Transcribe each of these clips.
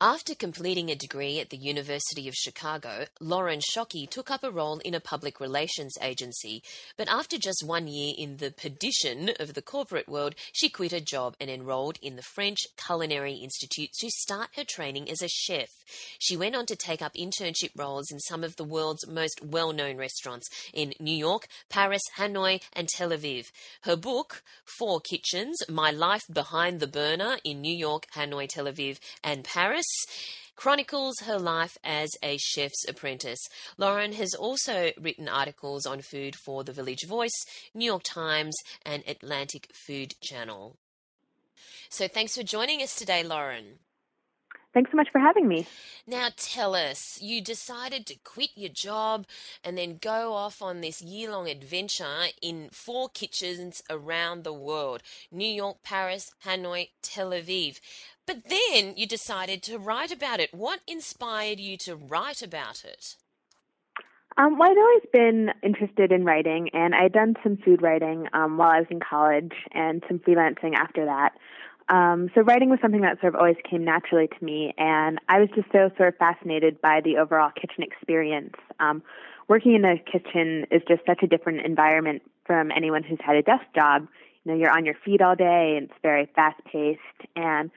After completing a degree at the University of Chicago, Lauren Shockey took up a role in a public relations agency. But after just one year in the perdition of the corporate world, she quit her job and enrolled in the French Culinary Institute to start her training as a chef. She went on to take up internship roles in some of the world's most well known restaurants in New York, Paris, Hanoi, and Tel Aviv. Her book, Four Kitchens My Life Behind the Burner in New York, Hanoi, Tel Aviv, and Paris chronicles her life as a chef's apprentice. Lauren has also written articles on food for The Village Voice, New York Times, and Atlantic Food Channel. So thanks for joining us today, Lauren. Thanks so much for having me. Now, tell us, you decided to quit your job and then go off on this year long adventure in four kitchens around the world New York, Paris, Hanoi, Tel Aviv. But then you decided to write about it. What inspired you to write about it? Um, well, I'd always been interested in writing, and I'd done some food writing um, while I was in college and some freelancing after that. Um, so writing was something that sort of always came naturally to me, and I was just so sort of fascinated by the overall kitchen experience. Um, working in a kitchen is just such a different environment from anyone who's had a desk job. You know, you're on your feet all day, and it's very fast paced. And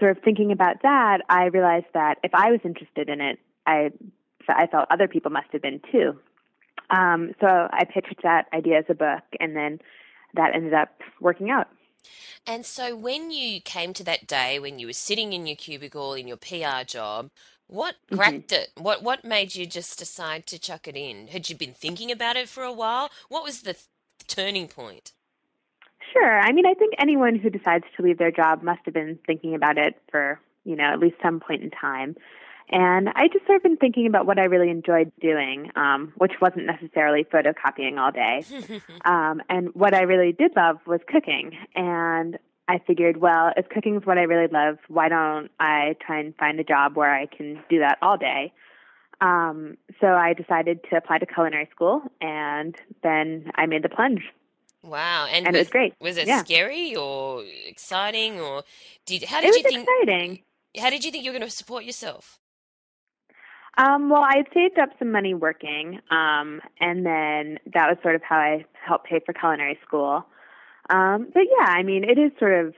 sort of thinking about that, I realized that if I was interested in it, I I felt other people must have been too. Um, so I pitched that idea as a book, and then that ended up working out. And so when you came to that day when you were sitting in your cubicle in your PR job, what Mm-hmm. cracked it? What what made you just decide to chuck it in? Had you been thinking about it for a while? What was the th- turning point? Sure. I mean, I think anyone who decides to leave their job must have been thinking about it for, you know, at least some point in time. And I just sort of been thinking about what I really enjoyed doing, um, which wasn't necessarily photocopying all day. Um, and what I really did love was cooking. And I figured, well, if cooking is what I really love, why don't I try and find a job where I can do that all day? Um, so I decided to apply to culinary school, and then I made the plunge, Wow, and, and it was great. Was it Yeah. scary or exciting or did how did was you think exciting. how did you think you were going to support yourself? Um, well, I saved up some money working, um, and then that was sort of how I helped pay for culinary school. Um, but yeah, I mean, it is sort of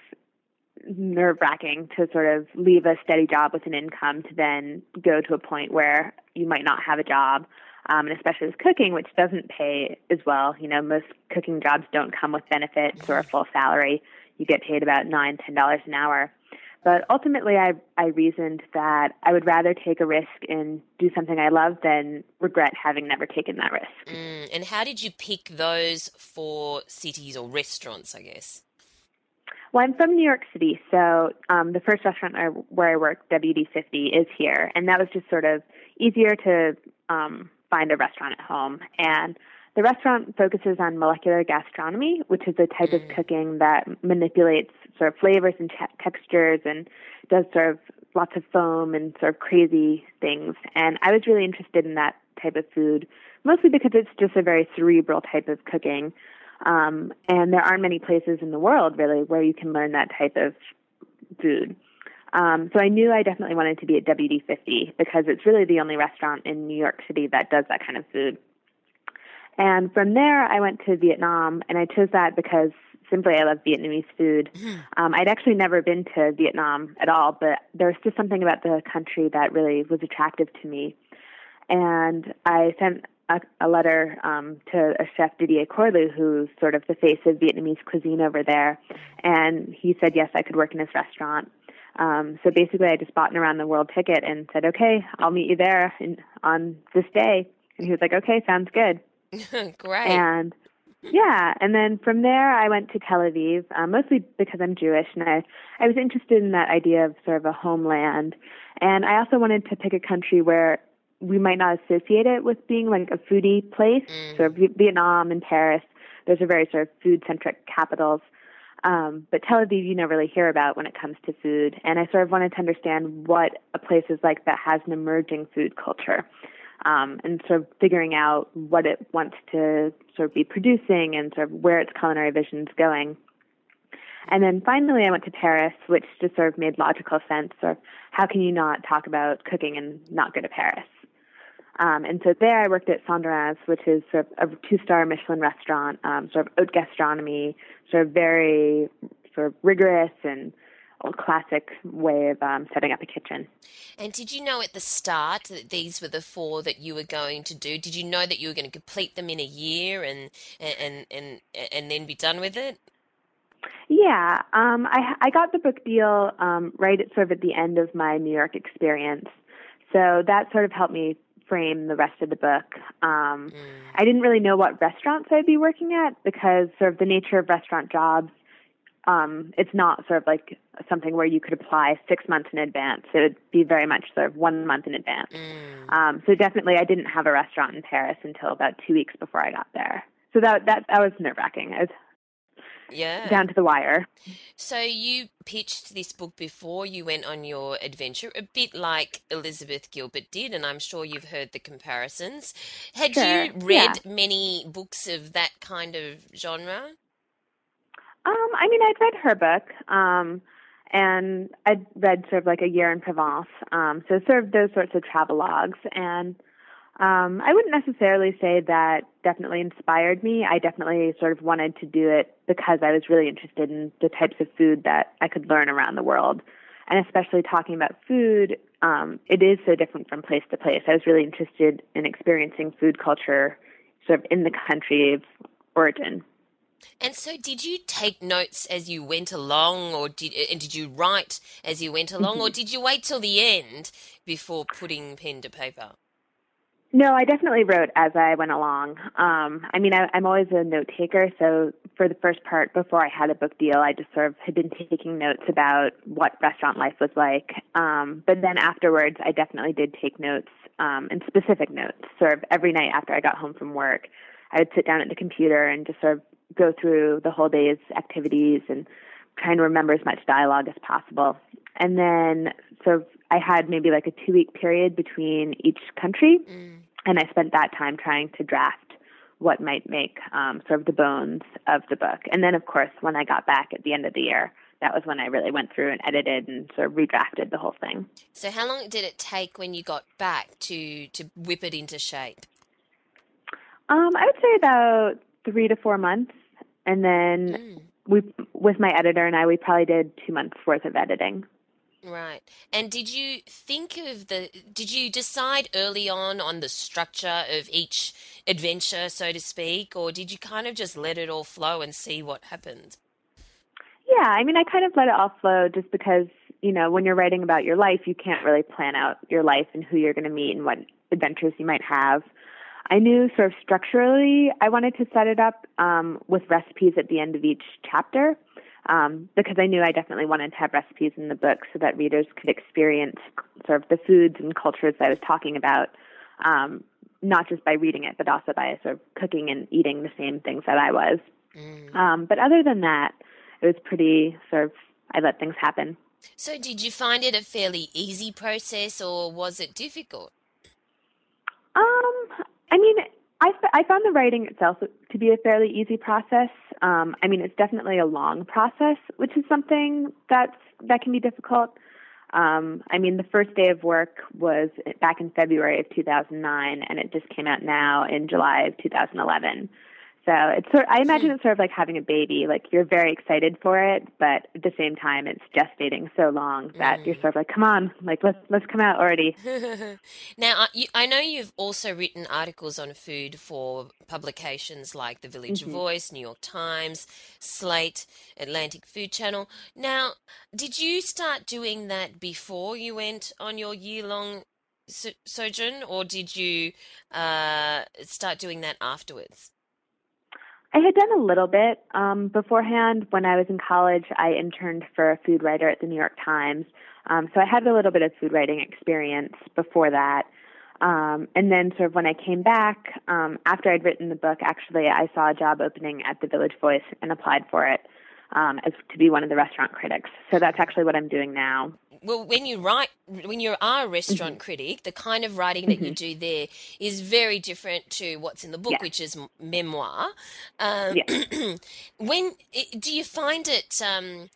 nerve wracking to sort of leave a steady job with an income to then go to a point where you might not have a job. Um, and especially with cooking, which doesn't pay as well. You know, most cooking jobs don't come with benefits or a full salary. You get paid about nine, ten dollars an hour. But ultimately, I I reasoned that I would rather take a risk and do something I love than regret having never taken that risk. Mm, and how did you pick those four cities or restaurants, I guess? Well, I'm from New York City, so um, the first restaurant I, where I work, WD50, is here, and that was just sort of easier to um, find a restaurant at home. And the restaurant focuses on molecular gastronomy, which is a type of cooking that manipulates sort of flavors and te- textures and does sort of lots of foam and sort of crazy things. And I was really interested in that type of food, mostly because it's just a very cerebral type of cooking. Um, and there aren't many places in the world really where you can learn that type of food. Um, so I knew I definitely wanted to be at WD50 because it's really the only restaurant in New York City that does that kind of food. And from there, I went to Vietnam, and I chose that because simply I love Vietnamese food. Um, I'd actually never been to Vietnam at all, but there was just something about the country that really was attractive to me. And I sent a, a letter um, to a chef Didier Corlou, who's sort of the face of Vietnamese cuisine over there, and he said yes, I could work in his restaurant. Um, so basically, I just bought an around the world ticket and said, "Okay, I'll meet you there in, on this day." And he was like, "Okay, sounds good." Great. And yeah, and then from there I went to Tel Aviv, um, mostly because I'm Jewish, and I I was interested in that idea of sort of a homeland, and I also wanted to pick a country where we might not associate it with being like a foodie place. Mm. So Vietnam and Paris, those are very sort of food centric capitals. Um, but Tel Aviv, you never really hear about when it comes to food. And I sort of wanted to understand what a place is like that has an emerging food culture um, and sort of figuring out what it wants to sort of be producing and sort of where its culinary vision is going. And then finally, I went to Paris, which just sort of made logical sense. Or how can you not talk about cooking and not go to Paris? Um, and so there, I worked at Senderens, which is sort of a two-star Michelin restaurant, um, sort of haute gastronomy, sort of very sort of rigorous and old classic way of um, setting up a kitchen. And did you know at the start that these were the four that you were going to do? Did you know that you were going to complete them in a year and and and and then be done with it? Yeah, um, I I got the book deal um, right at sort of at the end of my New York experience, so that sort of helped me frame the rest of the book. Um, mm. I didn't really know what restaurants I'd be working at because sort of the nature of restaurant jobs um, it's not sort of like something where you could apply six months in advance. It would be very much sort of one month in advance. Mm. Um, so definitely, I didn't have a restaurant in Paris until about two weeks before I got there. So that that that was nerve wracking. I was yeah down to the wire. So you pitched this book before you went on your adventure, a bit like Elizabeth Gilbert did, and I'm sure you've heard the comparisons. Had sure. you read yeah. many books of that kind of genre? Um, I mean, I'd read her book, um, and I'd read sort of like A Year in Provence, um, so sort of those sorts of travelogues. And um, I wouldn't necessarily say that definitely inspired me. I definitely sort of wanted to do it because I was really interested in the types of food that I could learn around the world. And especially talking about food, um, it is so different from place to place. I was really interested in experiencing food culture sort of in the country of origin. And so, did you take notes as you went along, or did and did you write as you went along, mm-hmm. or did you wait till the end before putting pen to paper? No, I definitely wrote as I went along. Um, I mean, I, I'm always a note taker, so for the first part, before I had a book deal, I just sort of had been taking notes about what restaurant life was like. Um, but then afterwards, I definitely did take notes um, and specific notes. Sort of every night after I got home from work, I would sit down at the computer and just sort of go through the whole day's activities and trying to remember as much dialogue as possible. And then so I had maybe like a two week period between each country, mm. and I spent that time trying to draft what might make um, sort of the bones of the book. And then, of course, when I got back at the end of the year, that was when I really went through and edited and sort of redrafted the whole thing. So, how long did it take when you got back to to whip it into shape? Um, I would say about three to four months, and then mm. we, with my editor and I, we probably did two months worth of editing. Right. And did you think of the, did you decide early on on the structure of each adventure, so to speak, or did you kind of just let it all flow and see what happened? Yeah, I mean, I kind of let it all flow just because, you know, when you're writing about your life, you can't really plan out your life and who you're going to meet and what adventures you might have. I knew sort of structurally I wanted to set it up um, with recipes at the end of each chapter um, because I knew I definitely wanted to have recipes in the book so that readers could experience sort of the foods and cultures that I was talking about, um, not just by reading it, but also by sort of cooking and eating the same things that I was. Mm. Um, but other than that, it was pretty sort of, I let things happen. So, did you find it a fairly easy process or was it difficult? I mean, I, I found the writing itself to be a fairly easy process. Um, I mean, it's definitely a long process, which is something that's that can be difficult. Um, I mean, the first day of work was back in February of 2009, and it just came out now in July of 2011. So it's sort. I imagine it's sort of like having a baby. Like you're very excited for it, but at the same time, it's gestating so long that mm. you're sort of like, "Come on, like let's let's come out already." now, uh, you, I know you've also written articles on food for publications like The Village mm-hmm. Voice, New York Times, Slate, Atlantic Food Channel. Now, did you start doing that before you went on your year-long so- sojourn, or did you uh, start doing that afterwards? I had done a little bit um, beforehand. When I was in college, I interned for a food writer at the New York Times. Um, so I had a little bit of food writing experience before that. Um, and then, sort of, when I came back, um, after I'd written the book, actually, I saw a job opening at the Village Voice and applied for it um, as to be one of the restaurant critics. So that's actually what I'm doing now well, when you write, when you are a restaurant mm-hmm. critic, the kind of writing that mm-hmm. you do there is very different to what's in the book, which is memoir. Um, when do you find it? Um,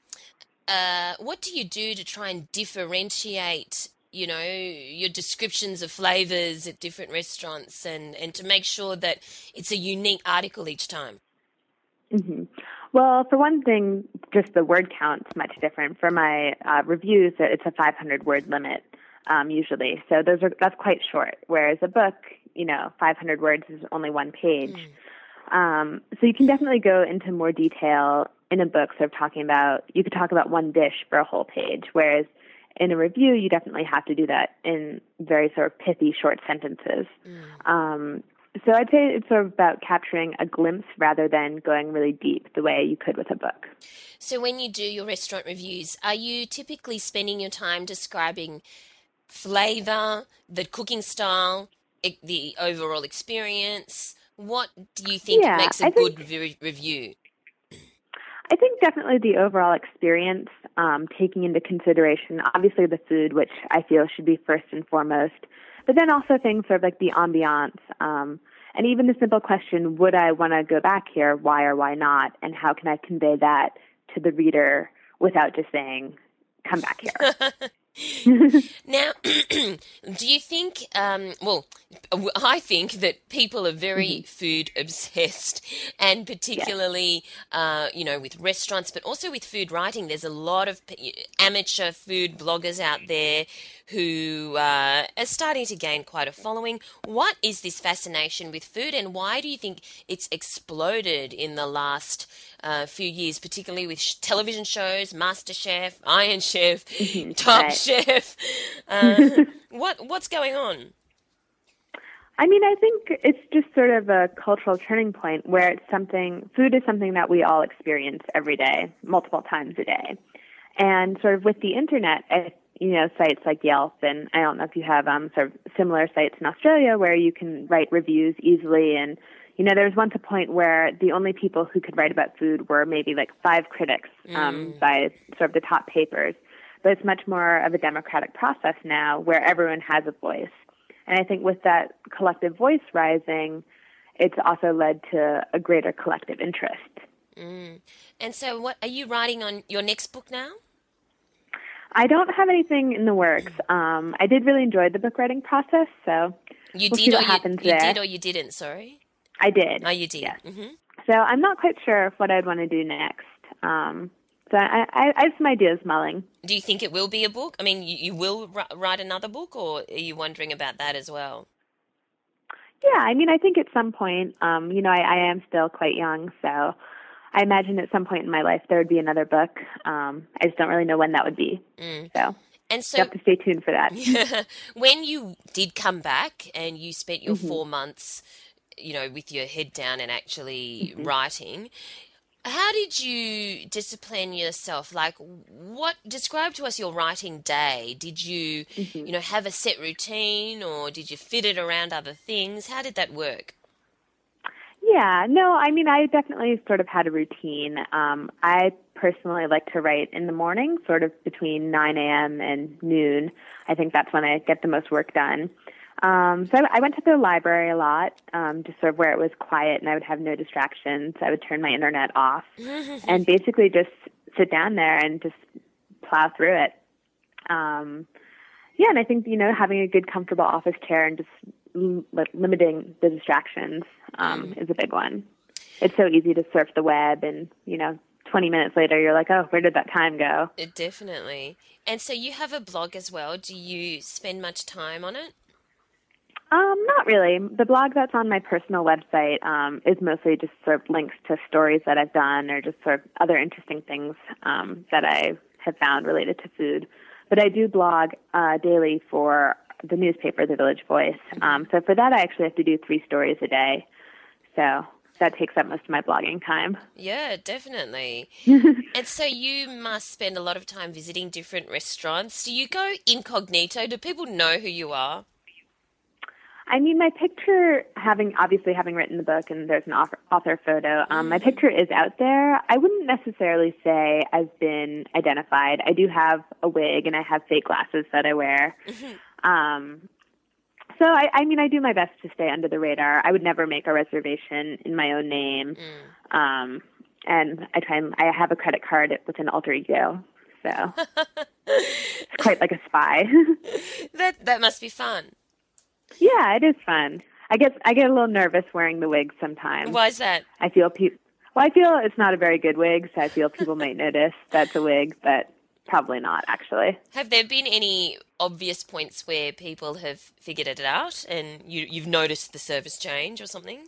uh, what do you do to try and differentiate? You know your descriptions of flavors at different restaurants, and and to make sure that it's a unique article each time. Mm-hmm. Well, for one thing, just the word count's much different. For my uh, reviews, it's a 500 word limit um, usually, so those are that's quite short. Whereas a book, you know, 500 words is only one page. Mm. Um, so you can definitely go into more detail in a book. Sort of talking about you could talk about one dish for a whole page, whereas in a review, you definitely have to do that in very sort of pithy, short sentences. Mm. Um, so I'd say it's sort of about capturing a glimpse rather than going really deep the way you could with a book. So when you do your restaurant reviews, are you typically spending your time describing flavor, the cooking style, the overall experience? What do you think yeah, makes a I good think, review? I think definitely the overall experience, um, taking into consideration obviously the food, which I feel should be first and foremost, but then also things sort of like the ambiance, um, and even the simple question, would I want to go back here? Why or why not? And how can I convey that to the reader without just saying, come back here? now, do you think? Um, well, I think that people are very mm-hmm. food obsessed, and particularly, uh, you know, with restaurants, but also with food writing. There's a lot of amateur food bloggers out there who uh, are starting to gain quite a following. What is this fascination with food, and why do you think it's exploded in the last uh, few years, particularly with sh- television shows, MasterChef, Iron Chef. Top. Chef? Uh, what what's going on? I mean, I think it's just sort of a cultural turning point where it's something, food is something that we all experience every day, multiple times a day. And sort of with the internet, you know, sites like Yelp, and I don't know if you have um, sort of similar sites in Australia where you can write reviews easily. And, you know, there was once a point where the only people who could write about food were maybe like five critics um, mm. by sort of the top papers. But it's much more of a democratic process now where everyone has a voice. And I think with that collective voice rising, it's also led to a greater collective interest. Mm. And so, what are you writing on your next book now? I don't have anything in the works. Um, I did really enjoy the book writing process, so you we'll did or you, you did or you didn't. Sorry, I did. Oh, you did. Yes. Mm-hmm. So I'm not quite sure what I'd want to do next. Um, so I, I, I, have some ideas mulling. Do you think it will be a book? I mean, you, you will write another book, or are you wondering about that as well? Yeah, I mean, I think at some point, um, you know, I, I am still quite young, so I imagine at some point in my life there would be another book. Um, I just don't really know when that would be. Mm. So. And so you have to stay tuned for that. when you did come back and you spent your mm-hmm. four months, you know, with your head down and actually mm-hmm. writing, how did you discipline yourself? Like, what describe to us your writing day? Did you, mm-hmm. you know, have a set routine, or did you fit it around other things? How did that work? Yeah, no, I mean, I definitely sort of had a routine. Um, I personally like to write in the morning, sort of between 9 a.m. and noon. I think that's when I get the most work done. Um, so I, I went to the library a lot, um, just sort of where it was quiet and I would have no distractions. I would turn my internet off and basically just sit down there and just plow through it. Um, yeah, and I think you know having a good, comfortable office chair and just limiting the distractions um, mm. is a big one. it's so easy to surf the web and, you know, 20 minutes later you're like, oh, where did that time go? It definitely. And so you have a blog as well. Do you spend much time on it? Um, not really. The blog that's on my personal website um, is mostly just sort of links to stories that I've done or just sort of other interesting things um, that I have found related to food. But I do blog uh, daily for the newspaper, The Village Voice. Um, so for that, I actually have to do three stories a day. So that takes up most of my blogging time. Yeah, definitely. and so you must spend a lot of time visiting different restaurants. Do you go incognito? Do people know who you are? I mean, my picture, having obviously having written the book and there's an author, author photo, um, my picture is out there. I wouldn't necessarily say I've been identified. I do have a wig and I have fake glasses that I wear. Um, so I, I mean, I do my best to stay under the radar. I would never make a reservation in my own name. Mm. Um, and I try and I have a credit card with an alter ego. So it's quite like a spy. that that must be fun. Yeah, it is fun. I get I get a little nervous wearing the wig sometimes. Why is that? I feel people. Well, I feel it's not a very good wig, so I feel people might notice that's a wig, but probably not actually. Have there been any obvious points where people have figured it out and you you've noticed the service change or something?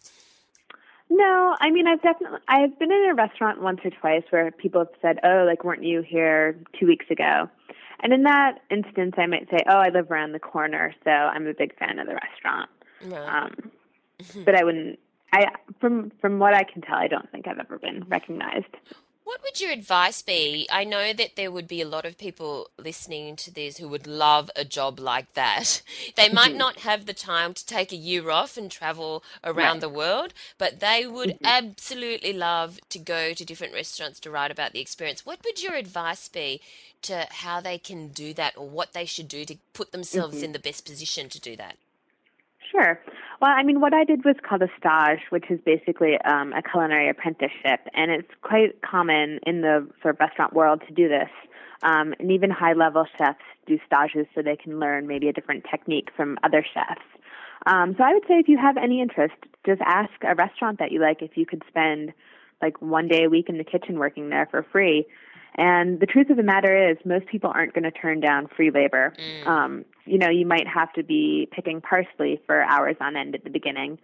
No, I mean I've definitely I've been in a restaurant once or twice where people have said, "Oh, like weren't you here 2 weeks ago?" And in that instance, I might say, "Oh, I live around the corner, so I'm a big fan of the restaurant." Right. Um, but I wouldn't. I from from what I can tell, I don't think I've ever been recognized. What would your advice be? I know that there would be a lot of people listening to this who would love a job like that. They might not have the time to take a year off and travel around right. the world, but they would mm-hmm. absolutely love to go to different restaurants to write about the experience. What would your advice be to how they can do that or what they should do to put themselves mm-hmm. in the best position to do that? Sure. Well, I mean, what I did was called a stage, which is basically um, a culinary apprenticeship, and it's quite common in the sort of restaurant world to do this. Um, and even high level chefs do stages so they can learn maybe a different technique from other chefs. Um, so I would say if you have any interest, just ask a restaurant that you like if you could spend like one day a week in the kitchen working there for free. And the truth of the matter is, most people aren't going to turn down free labor. Mm. Um, you know, you might have to be picking parsley for hours on end at the beginning,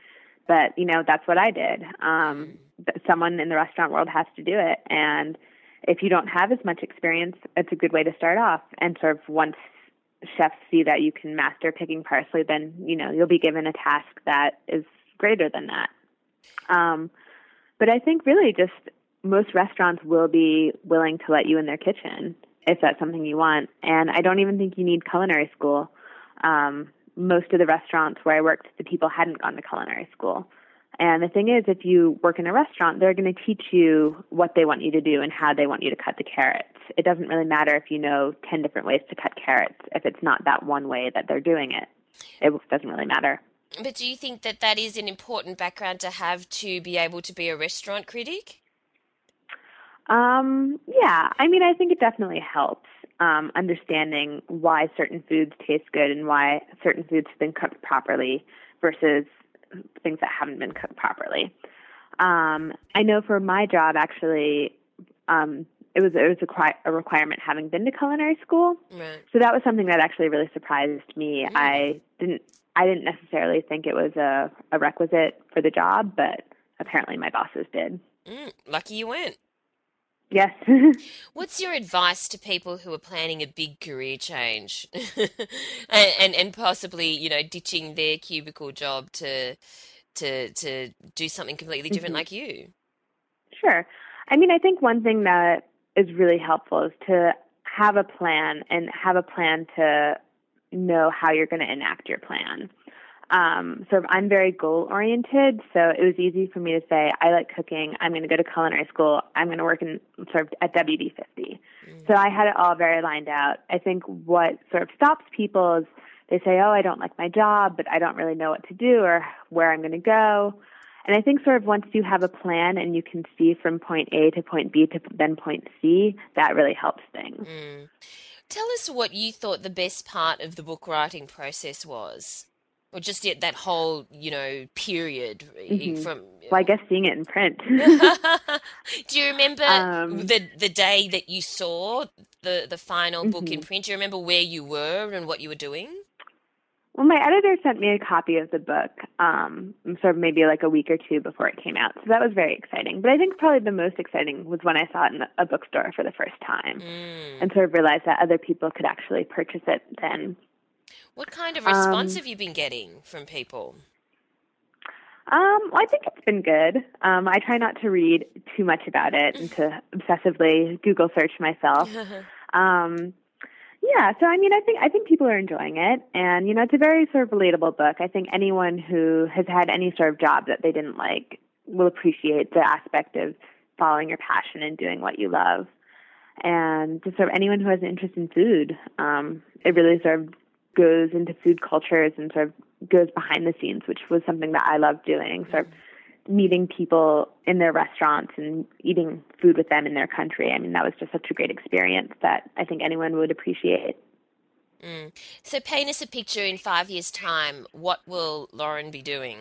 but you know that's what I did. Um, mm. someone in the restaurant world has to do it, and if you don't have as much experience, it's a good way to start off. And sort of once chefs see that you can master picking parsley, then you know you'll be given a task that is greater than that. Um, but I think really just most restaurants will be willing to let you in their kitchen if that's something you want. And I don't even think you need culinary school. Um, most of the restaurants where I worked, the people hadn't gone to culinary school. And the thing is, if you work in a restaurant, they're going to teach you what they want you to do and how they want you to cut the carrots. It doesn't really matter if you know 10 different ways to cut carrots if it's not that one way that they're doing it. It doesn't really matter. But do you think that that is an important background to have to be able to be a restaurant critic? Um, yeah, I mean, I think it definitely helps um, understanding why certain foods taste good and why certain foods have been cooked properly versus things that haven't been cooked properly. Um, I know for my job, actually, um, it was it was a, a requirement having been to culinary school. Right. So that was something that actually really surprised me. Mm. I didn't I didn't necessarily think it was a, a requisite for the job, but apparently my bosses did. Mm, lucky you went. Yes. What's your advice to people who are planning a big career change and, and, and possibly, you know, ditching their cubicle job to to to do something completely different mm-hmm. like you? Sure. I mean, I think one thing that is really helpful is to have a plan and have a plan to know how you're going to enact your plan um, sort of I'm very goal oriented, so it was easy for me to say I like cooking. I'm going to go to culinary school. I'm going to work in sort of at WD50. Mm. So I had it all very lined out. I think what sort of stops people is they say, "Oh, I don't like my job, but I don't really know what to do or where I'm going to go." And I think sort of once you have a plan and you can see from point A to point B to then point C, that really helps things. Mm. Tell us what you thought the best part of the book writing process was or just yet that whole you know period mm-hmm. from Well, I guess seeing it in print. Do you remember Um, the the day that you saw the the final book in Mhm. print? Do you remember where you were and what you were doing? Well, my editor sent me a copy of the book, um, sort of maybe like a week or two before it came out. So that was very exciting. But I think probably the most exciting was when I saw it in a bookstore for the first time Mm. and sort of realized that other people could actually purchase it then. What kind of response Um, have you been getting from people? Um, well, I think it's been good. Um, I try not to read too much about it and to obsessively Google search myself. Um, yeah, so I mean, I think I think people are enjoying it, and you know, it's a very sort of relatable book. I think anyone who has had any sort of job that they didn't like will appreciate the aspect of following your passion and doing what you love. And just sort of anyone who has an interest in food, um, it really sort of goes into food cultures and sort of goes behind the scenes, which was something that I loved doing. Sort of meeting people in their restaurants and eating food with them in their country. I mean, that was just such a great experience that I think anyone would appreciate. Mm. So paint us a picture in five years' time. What will Lauren be doing?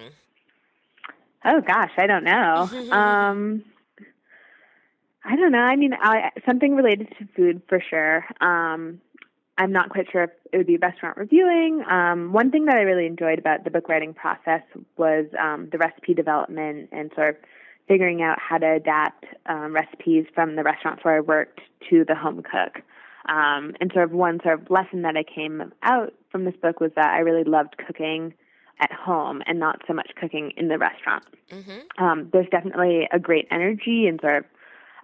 Oh gosh, I don't know. um, I don't know. I mean, I, something related to food for sure. Um, I'm not quite sure if it would be restaurant reviewing. Um, one thing that I really enjoyed about the book writing process was um, the recipe development and sort of figuring out how to adapt um, recipes from the restaurants where I worked to the home cook. Um, and sort of one sort of lesson that I came out from this book was that I really loved cooking at home and not so much cooking in the restaurant. hmm Um, there's definitely a great energy and sort of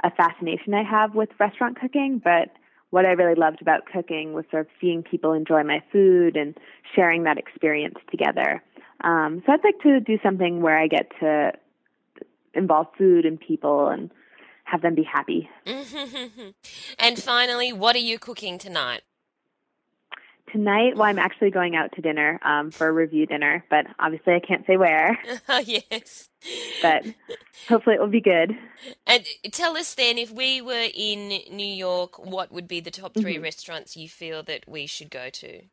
a fascination I have with restaurant cooking, but what I really loved about cooking was sort of seeing people enjoy my food and sharing that experience together. Um, so I'd like to do something where I get to involve food and people and have them be happy. and finally, what are you cooking tonight? Tonight, well, I'm actually going out to dinner um, for a review dinner, but obviously I can't say where, yes. but hopefully it will be good. And tell us then, if we were in New York, what would be the top 3 Mhm. restaurants you feel that we should go to?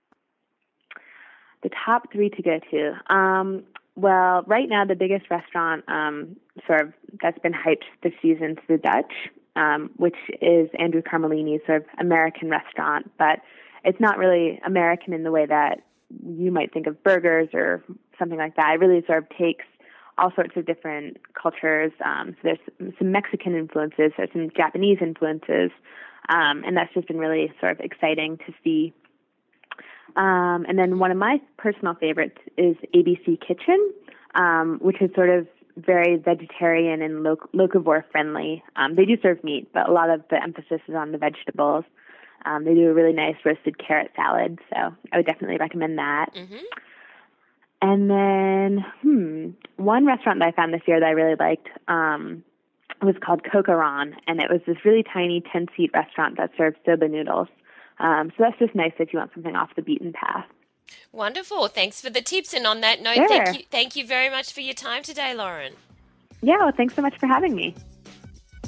The top three to go to. Um, well, right now the biggest restaurant, um, sort of that's been hyped this season, is the Dutch, um, which is Andrew Carmellini's sort of American restaurant, but it's not really American in the way that you might think of burgers or something like that. It really sort of takes all sorts of different cultures. Um, so there's some Mexican influences, there's some Japanese influences, um, and that's just been really sort of exciting to see. Um, and then one of my personal favorites is ABC Kitchen, um, which is sort of very vegetarian and loc- locavore friendly. Um, they do serve meat, but a lot of the emphasis is on the vegetables. Um, they do a really nice roasted carrot salad, so I would definitely recommend that. hmm And then, hmm, one restaurant that I found this year that I really liked um, was called Cocoron, and it was this really tiny 10 seat restaurant that served soba noodles. Um, so that's just nice if you want something off the beaten path. Wonderful. Thanks for the tips. And on that note, Sure. thank you, thank you very much for your time today, Lauren. Yeah, well, thanks so much for having me.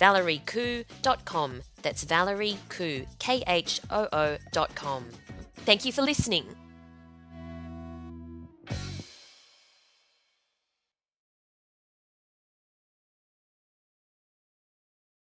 www.valeriekhoo.com. That's Valerie. Thank you for listening.